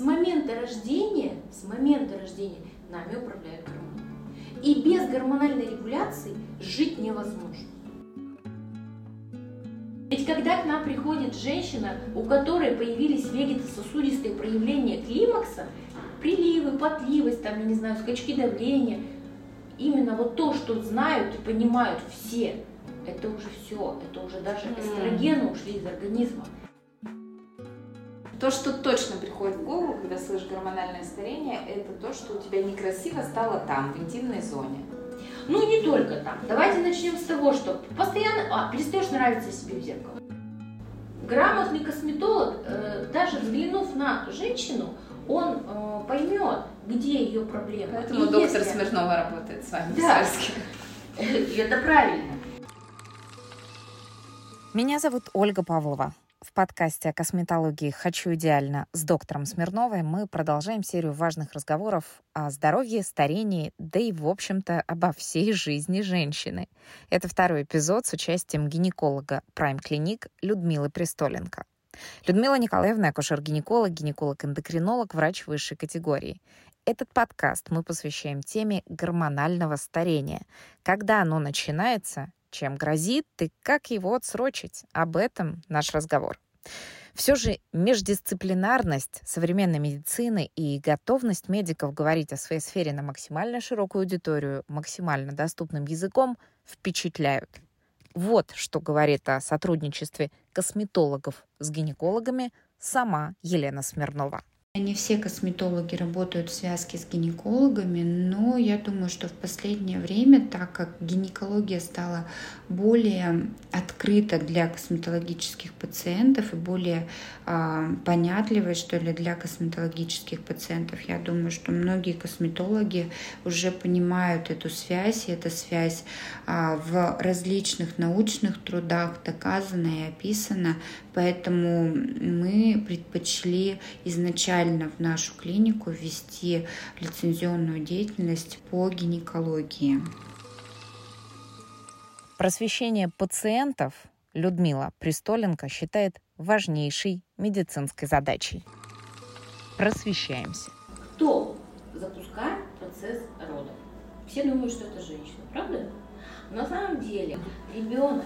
с момента рождения, с момента рождения нами управляют гормоны. И без гормональной регуляции жить невозможно. Ведь когда к нам приходит женщина, у которой появились вегетососудистые проявления климакса, приливы, потливость, там, я не знаю, скачки давления, именно вот то, что знают и понимают все, это уже все, это уже даже эстрогены ушли из организма. То, что точно приходит в голову, когда слышишь гормональное старение, это то, что у тебя некрасиво стало там, в интимной зоне. Ну, не только там. Давайте начнем с того, что постоянно а, перестаешь нравиться себе в зеркало. Грамотный косметолог, э, даже взглянув на женщину, он э, поймет, где ее проблема. Поэтому И доктор если... Смирнова работает с вами да. Это правильно. Меня зовут Ольга Павлова. В подкасте о косметологии «Хочу идеально» с доктором Смирновой мы продолжаем серию важных разговоров о здоровье, старении, да и, в общем-то, обо всей жизни женщины. Это второй эпизод с участием гинеколога Prime Clinic Людмилы Престоленко. Людмила Николаевна – акушер-гинеколог, гинеколог-эндокринолог, врач высшей категории. Этот подкаст мы посвящаем теме гормонального старения. Когда оно начинается, чем грозит и как его отсрочить. Об этом наш разговор. Все же междисциплинарность современной медицины и готовность медиков говорить о своей сфере на максимально широкую аудиторию, максимально доступным языком впечатляют. Вот что говорит о сотрудничестве косметологов с гинекологами сама Елена Смирнова. Не все косметологи работают в связке с гинекологами, но я думаю, что в последнее время, так как гинекология стала более открыта для косметологических пациентов и более э, понятливой, что ли, для косметологических пациентов, я думаю, что многие косметологи уже понимают эту связь, и эта связь э, в различных научных трудах доказана и описана, поэтому мы предпочли изначально изначально в нашу клинику ввести лицензионную деятельность по гинекологии. Просвещение пациентов Людмила Пристоленко считает важнейшей медицинской задачей. Просвещаемся. Кто запускает процесс родов? Все думают, что это женщина, правда? Но на самом деле ребенок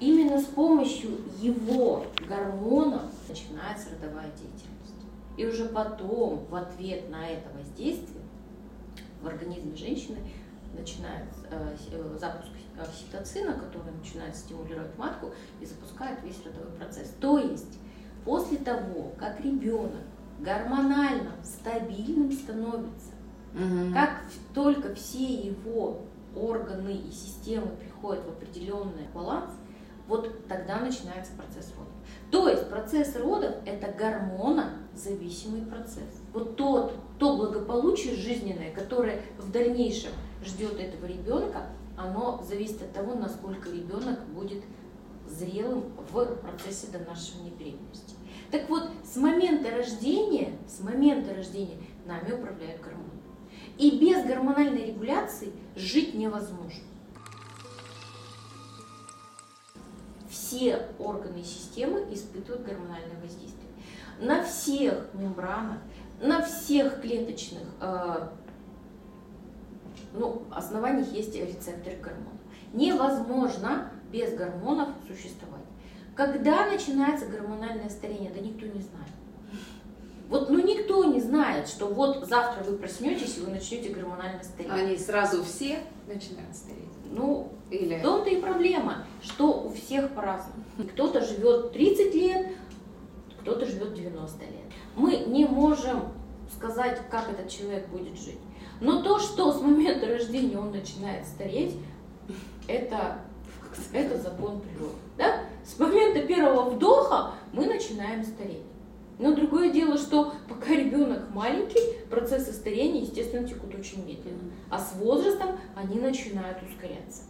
именно с помощью его гормонов начинается родовая деятельность. И уже потом, в ответ на это воздействие, в организме женщины начинается э, э, запуск окситоцина, который начинает стимулировать матку и запускает весь родовой процесс. То есть после того, как ребенок гормонально стабильным становится, угу. как только все его органы и системы приходят в определенный баланс, вот тогда начинается процесс родов. То есть процесс родов – это гормонозависимый процесс. Вот тот, то благополучие жизненное, которое в дальнейшем ждет этого ребенка, оно зависит от того, насколько ребенок будет зрелым в процессе донашивания беременности. Так вот, с момента рождения, с момента рождения нами управляют гормоны. И без гормональной регуляции жить невозможно. все органы и системы испытывают гормональное воздействие. На всех мембранах, на всех клеточных э, ну, основаниях есть рецепторы гормонов. Невозможно без гормонов существовать. Когда начинается гормональное старение, да никто не знает. Вот, ну никто не знает, что вот завтра вы проснетесь и вы начнете гормонально стареть. Они сразу все начинают стареть. Ну, Или... в том-то и проблема, что у всех по-разному. Кто-то живет 30 лет, кто-то живет 90 лет. Мы не можем сказать, как этот человек будет жить. Но то, что с момента рождения он начинает стареть, это, это закон природы. Да? С момента первого вдоха мы начинаем стареть. Но другое дело, что пока ребенок маленький, процессы старения, естественно, текут очень медленно. А с возрастом они начинают ускоряться.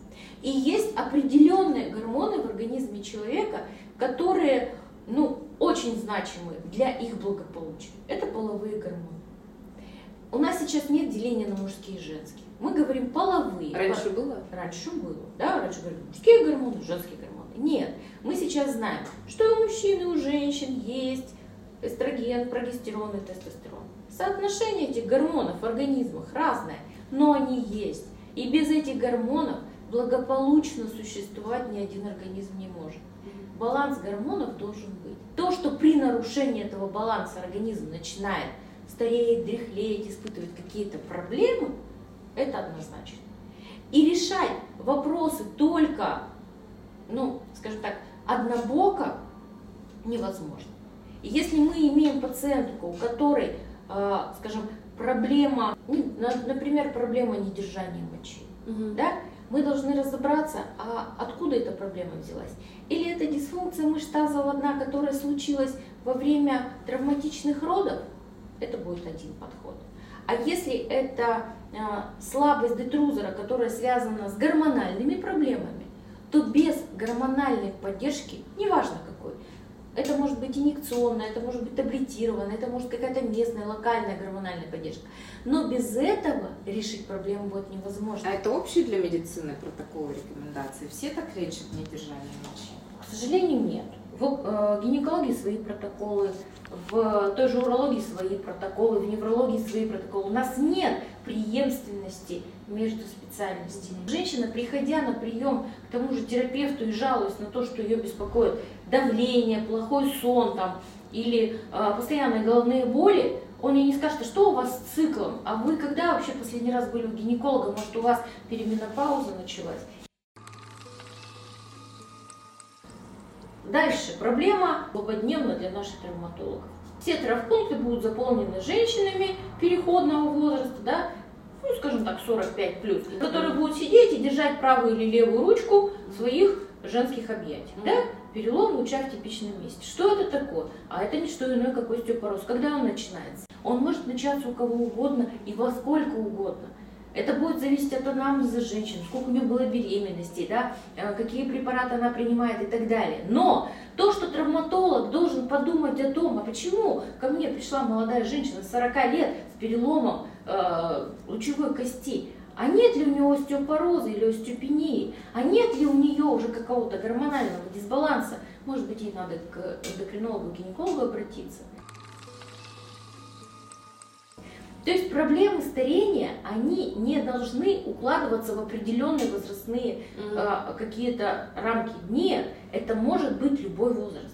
И есть определенные гормоны в организме человека, которые ну, очень значимы для их благополучия. Это половые гормоны. У нас сейчас нет деления на мужские и женские. Мы говорим половые. Раньше было? Раньше было. Да, раньше говорили мужские гормоны, женские гормоны. Нет, мы сейчас знаем, что у мужчин, и у женщин есть эстроген, прогестерон и тестостерон. Соотношение этих гормонов в организмах разное, но они есть. И без этих гормонов благополучно существовать ни один организм не может. Баланс гормонов должен быть. То, что при нарушении этого баланса организм начинает стареть, дряхлеть, испытывать какие-то проблемы, это однозначно. И решать вопросы только, ну, скажем так, однобоко невозможно. И если мы имеем пациентку, у которой, э, скажем, проблема, ну, например, проблема недержания мочи, угу. да, мы должны разобраться, а откуда эта проблема взялась. Или это дисфункция мышц тазового дна, которая случилась во время травматичных родов, это будет один подход. А если это э, слабость детрузора, которая связана с гормональными проблемами, то без гормональной поддержки, неважно какой, это может быть инъекционная, это может быть таблетированная, это может какая-то местная, локальная гормональная поддержка. Но без этого решить проблему будет невозможно. А это общий для медицины протокол рекомендаций? Все так лечат недержание мочи? К сожалению, нет. В э, гинекологии свои протоколы, в той же урологии свои протоколы, в неврологии свои протоколы. У нас нет преемственности между специальностями. Женщина, приходя на прием к тому же терапевту и жалуясь на то, что ее беспокоит давление, плохой сон там, или э, постоянные головные боли, он ей не скажет, а что у вас с циклом, а вы когда вообще последний раз были у гинеколога, может у вас переменопауза началась. Дальше. Проблема злободневна для наших травматологов. Все травмпункты будут заполнены женщинами переходного возраста, да, ну, скажем так, 45 плюс, которые будут сидеть и держать правую или левую ручку своих женских объятиях, да, перелом луча в типичном месте. Что это такое? А это не что иное, как остеопороз. Когда он начинается? Он может начаться у кого угодно и во сколько угодно. Это будет зависеть от анамнеза женщины, сколько у нее было беременностей, да, э, какие препараты она принимает и так далее. Но то, должен подумать о том, а почему ко мне пришла молодая женщина 40 лет с переломом э, лучевой кости, а нет ли у нее остеопороза или остеопении, а нет ли у нее уже какого-то гормонального дисбаланса, может быть, ей надо к эндокринологу, гинекологу обратиться. То есть проблемы старения, они не должны укладываться в определенные возрастные mm-hmm. э, какие-то рамки. Нет, это может быть любой возраст.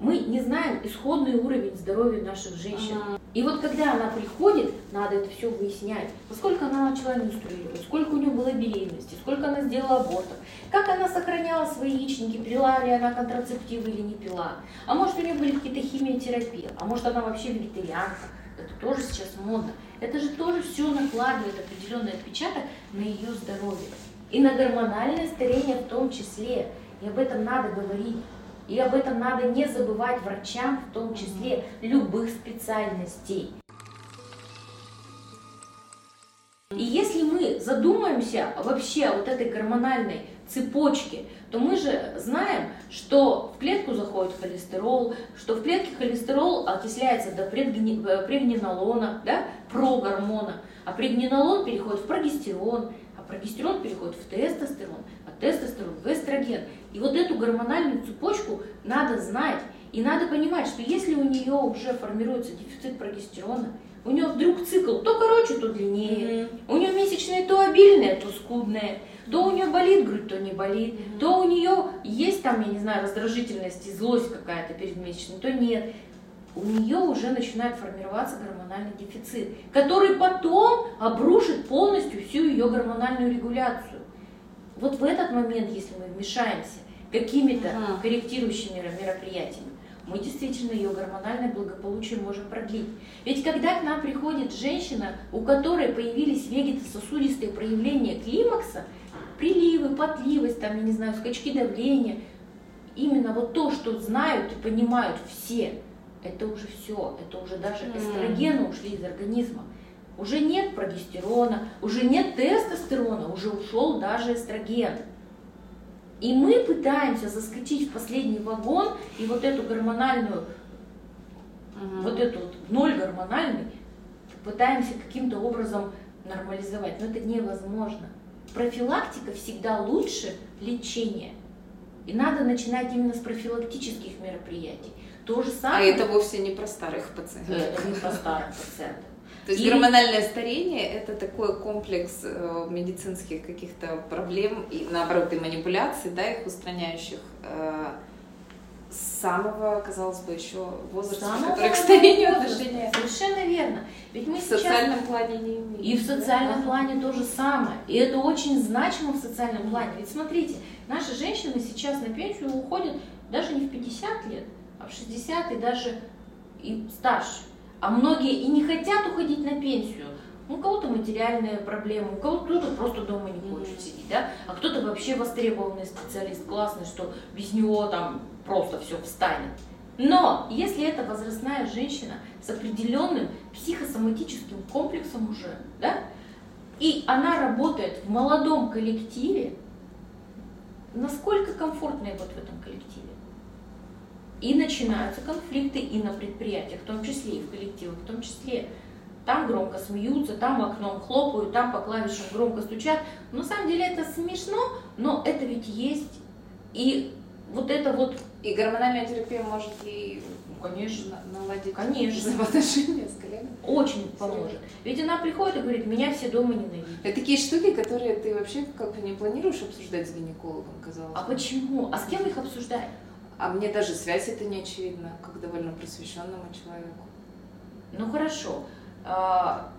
Мы не знаем исходный уровень здоровья наших женщин. Mm-hmm. И вот когда она приходит, надо это все выяснять. Сколько она начала менструировать, сколько у нее было беременности, сколько она сделала абортов, как она сохраняла свои яичники, пила ли она контрацептивы или не пила. А может у нее были какие-то химиотерапии, а может она вообще вегетарианка это тоже сейчас модно. Это же тоже все накладывает определенный отпечаток на ее здоровье. И на гормональное старение в том числе. И об этом надо говорить. И об этом надо не забывать врачам, в том числе любых специальностей. И если мы задумаемся вообще о вот этой гормональной цепочке, то мы же знаем, что в клетку заходит холестерол, что в клетке холестерол окисляется до прегненолона, да, прогормона, а прегненолон переходит в прогестерон, а прогестерон переходит в тестостерон, тестостерон в эстроген. И вот эту гормональную цепочку надо знать. И надо понимать, что если у нее уже формируется дефицит прогестерона, у нее вдруг цикл то короче, то длиннее, mm-hmm. у нее месячные то обильные, то скудные, то у нее болит грудь, то не болит, mm-hmm. то у нее есть там, я не знаю, раздражительность и злость какая-то перед месячной, то нет. У нее уже начинает формироваться гормональный дефицит, который потом обрушит полностью всю ее гормональную регуляцию. Вот в этот момент, если мы вмешаемся какими-то uh-huh. корректирующими мероприятиями, мы действительно ее гормональное благополучие можем продлить. Ведь когда к нам приходит женщина, у которой появились вегетососудистые проявления климакса, приливы, потливость, там, я не знаю, скачки давления, именно вот то, что знают и понимают все, это уже все, это уже даже эстрогены ушли из организма. Уже нет прогестерона, уже нет тестостерона, уже ушел даже эстроген. И мы пытаемся заскочить в последний вагон и вот эту гормональную, угу. вот эту вот ноль гормональный, пытаемся каким-то образом нормализовать. Но это невозможно. Профилактика всегда лучше лечения. И надо начинать именно с профилактических мероприятий. То же А самое. это вовсе не про старых пациентов. Это не про старых пациентов. То есть Или- гормональное старение – это такой комплекс э, медицинских каких-то проблем и, наоборот, и манипуляций, да, их устраняющих э, с самого, казалось бы, еще возраста, Самого который к старению отношения Совершенно верно. Ведь мы в сейчас социальном плане не имеем. И в да? социальном Ага. плане то же самое. И это очень значимо в социальном плане. Ведь смотрите, наши женщины сейчас на пенсию уходят даже не в 50 лет, а в 60 и даже и старше. А многие и не хотят уходить на пенсию. У кого-то материальные проблемы, у кого-то просто дома не хочет сидеть, да? А кто-то вообще востребованный специалист, классный, что без него там просто все встанет. Но если это возрастная женщина с определенным психосоматическим комплексом уже, да, и она работает в молодом коллективе, насколько комфортно ей вот в этом коллективе? И начинаются конфликты и на предприятиях, в том числе и в коллективах, в том числе. Там громко смеются, там окном хлопают, там по клавишам громко стучат. Но на самом деле это смешно, но это ведь есть. И вот это вот, И гормональная терапия может ей ну, конечно, на- наладить Конечно. взаимоотношения с коллегами. очень поможет. Ведь она приходит и говорит, меня все дома ненавидят. Это такие штуки, которые ты вообще как бы не планируешь обсуждать с гинекологом, казалось А почему? А с кем их обсуждать? А мне даже связь это не очевидно, как довольно просвещенному человеку. Ну хорошо. А,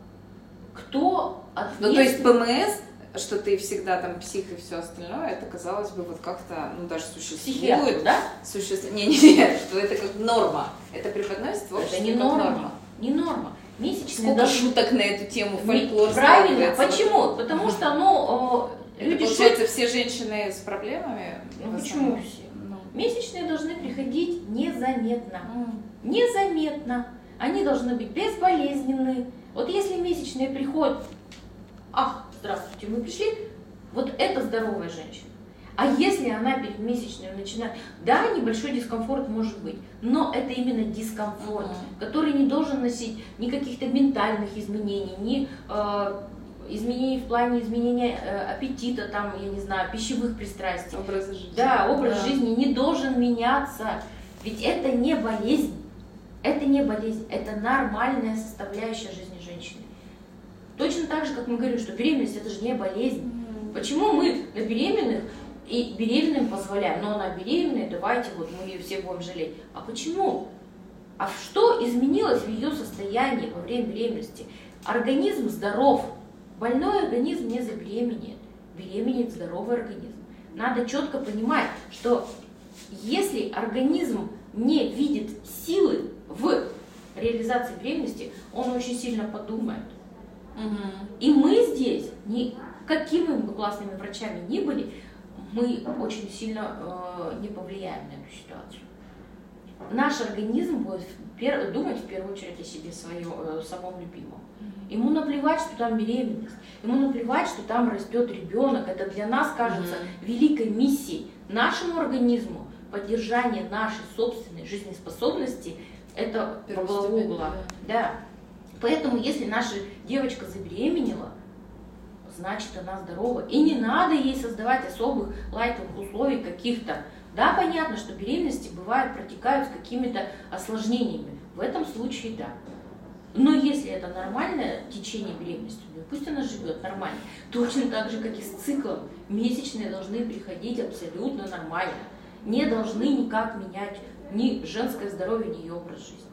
кто Ну, то есть? ПМС, что ты всегда там псих и все остальное, это казалось бы вот как-то, ну даже Психиатр, существует. да? Существует. Не-не-не, что это как норма. Это преподносится в Это обществе не как норма. Не норма. Месячные Сколько должны- шуток на эту тему, Не- фольклор Правильно. Почему? Потому что, ну, э, Это люди получается все женщины с проблемами? Ну почему все? Месячные должны приходить незаметно. Незаметно. Они должны быть безболезненны. Вот если месячные приходят, ах, здравствуйте, мы пришли, вот это здоровая женщина. А если она перед месячными начинает, да, небольшой дискомфорт может быть, но это именно дискомфорт, который не должен носить ни каких-то ментальных изменений, ни э, изменений в плане изменения э, аппетита, там, я не знаю, пищевых пристрастий. Образа жизни. Да, образ Да. жизни не должен меняться. Ведь это не болезнь. Это не болезнь, это нормальная составляющая жизни женщины. Точно так же, как мы говорим, что беременность это же не болезнь. Почему мы на беременных и беременным позволяем, но она беременная, давайте вот мы ее все будем жалеть. А почему? А что изменилось в ее состоянии во время беременности? Организм здоров, больной организм не забеременеет, беременеет здоровый организм. Надо четко понимать, что если организм не видит силы в реализации беременности, он очень сильно подумает. Мгм. И мы здесь, не, какими бы классными врачами ни были, мы очень сильно э, не повлияем на эту ситуацию. Наш организм будет в пер- думать в первую очередь о себе своем, э, самом любимом. Ему наплевать, что там беременность. Ему наплевать, что там растет ребенок. Это для нас кажется великой миссией. Нашему организму поддержание нашей собственной жизнеспособности – это Первостепенно, угла. Да. Поэтому, если наша девочка забеременела, значит она здорова. И не надо ей создавать особых лайтовых условий каких-то. Да, понятно, что беременности бывают, протекают с какими-то осложнениями. В этом случае да. Но если это нормальное течение беременности, пусть она живет нормально. Точно так же, как и с циклом, месячные должны приходить абсолютно нормально. Не должны никак менять ни женское здоровье, ни ее образ жизни.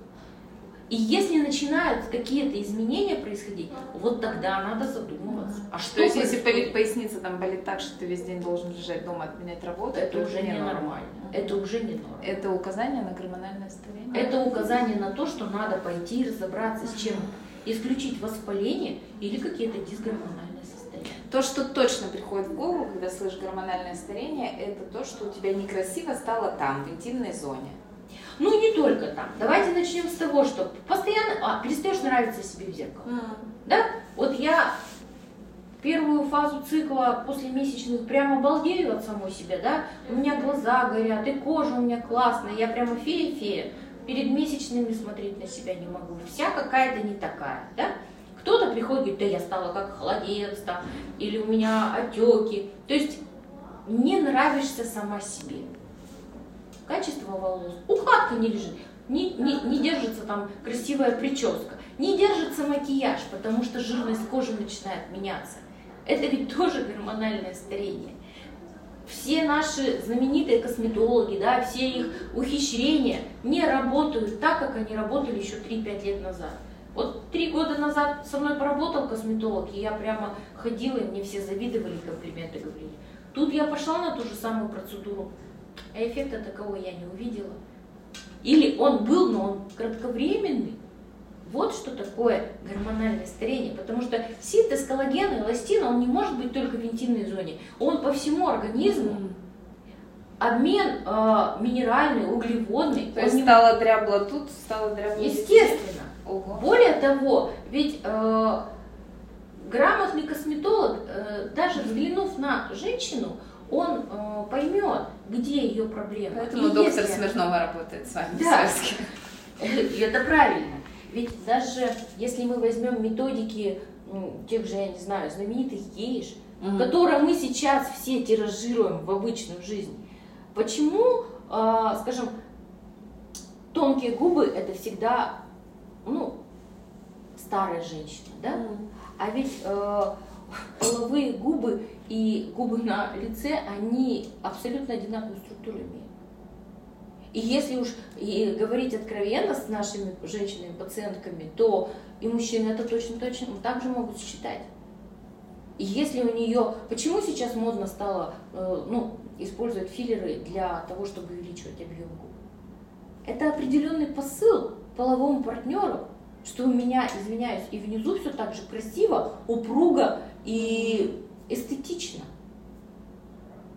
И если начинают какие-то изменения происходить, вот тогда надо задумываться. А что То есть, если происходит? поясница там болит так, что ты весь день должен лежать дома, отменять работу, это уже не не норма. нормально. Это уже не норма. Это указание на гормональное старение? Это указание на то, что надо пойти и разобраться с чем исключить воспаление или какие-то дисгормональные состояния. То, что точно приходит в голову, когда слышишь гормональное старение, это то, что у тебя некрасиво стало там, в интимной зоне. Ну, не только там. Давайте начнем с того, что постоянно а, перестаешь нравиться себе в зеркало. Да? Вот я первую фазу цикла после месячных прямо балдею от самой себя, да? У меня глаза горят, и кожа у меня классная, я прямо фея-фея. Перед месячными смотреть на себя не могу. Вся какая-то не такая, да? Кто-то приходит, говорит, да я стала как холодец, там, или у меня отеки. То есть не нравишься сама себе. Качество волос, укладка не лежит. не, не, не держится там красивая прическа, не держится макияж, потому что жирность кожи начинает меняться. Это ведь тоже гормональное старение. Все наши знаменитые косметологи, да, все их ухищрения не работают так, как они работали еще 3-5 лет назад. Вот три года назад со мной поработал косметолог, и я прямо ходила, и мне все завидовали, комплименты говорили. Тут я пошла на ту же самую процедуру, а эффекта такого я не увидела. Или он был, но он кратковременный. Вот что такое гормональное старение, потому что синтез коллагена и эластина, он не может быть только в интимной зоне, он по всему организму. Обмен э, минеральный, углеводный. То есть не... стало дрябло тут, стало дрябло Естественно. Ого. Более того, ведь э, грамотный косметолог, э, даже взглянув на женщину, он э, поймет, где ее проблема. Поэтому И доктор если... Смирнова работает с вами. Да, это правильно. Ведь даже если мы возьмем методики ну, тех же, я не знаю, знаменитых гейш, угу. которые мы сейчас все тиражируем в обычную жизнь, почему, э, скажем, тонкие губы это всегда, ну, старая женщина, да? Угу. А ведь э, половые губы и губы на лице, они абсолютно одинаковую структуру имеют. И если уж и говорить откровенно с нашими женщинами, пациентками, то и мужчины это точно-точно также могут считать. И если у нее, почему сейчас модно стало э, ну, использовать филлеры для того, чтобы увеличивать объем губ? Это определенный посыл половому партнеру, что у меня, извиняюсь, и внизу все так же красиво, упруго и эстетично.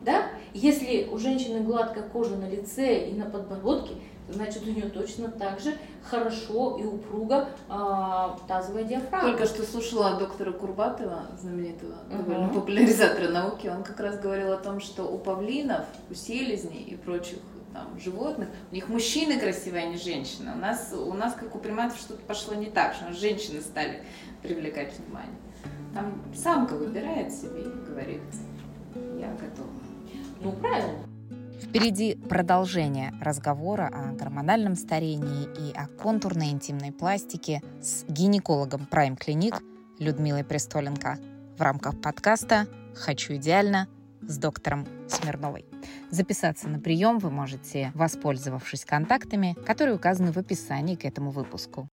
Да? Если у женщины гладкая кожа на лице и на подбородке, значит у нее точно так же хорошо и упруго а, тазовая диафрагма. Только что слушала доктора Курбатова, знаменитого uh-huh. популяризатора науки, он как раз говорил о том, что у павлинов, у селезней и прочих там, животных, у них мужчины красивые, а не женщины. У нас, у нас как у приматов, что-то пошло не так, что женщины стали привлекать внимание. Там самка выбирает себе и говорит, я готова. Ну, правильно. Впереди продолжение разговора о гормональном старении и о контурной интимной пластике с гинекологом Prime Clinic Людмилой Престоленко в рамках подкаста «Хочу идеально» с доктором Смирновой. Записаться на прием вы можете, воспользовавшись контактами, которые указаны в описании к этому выпуску.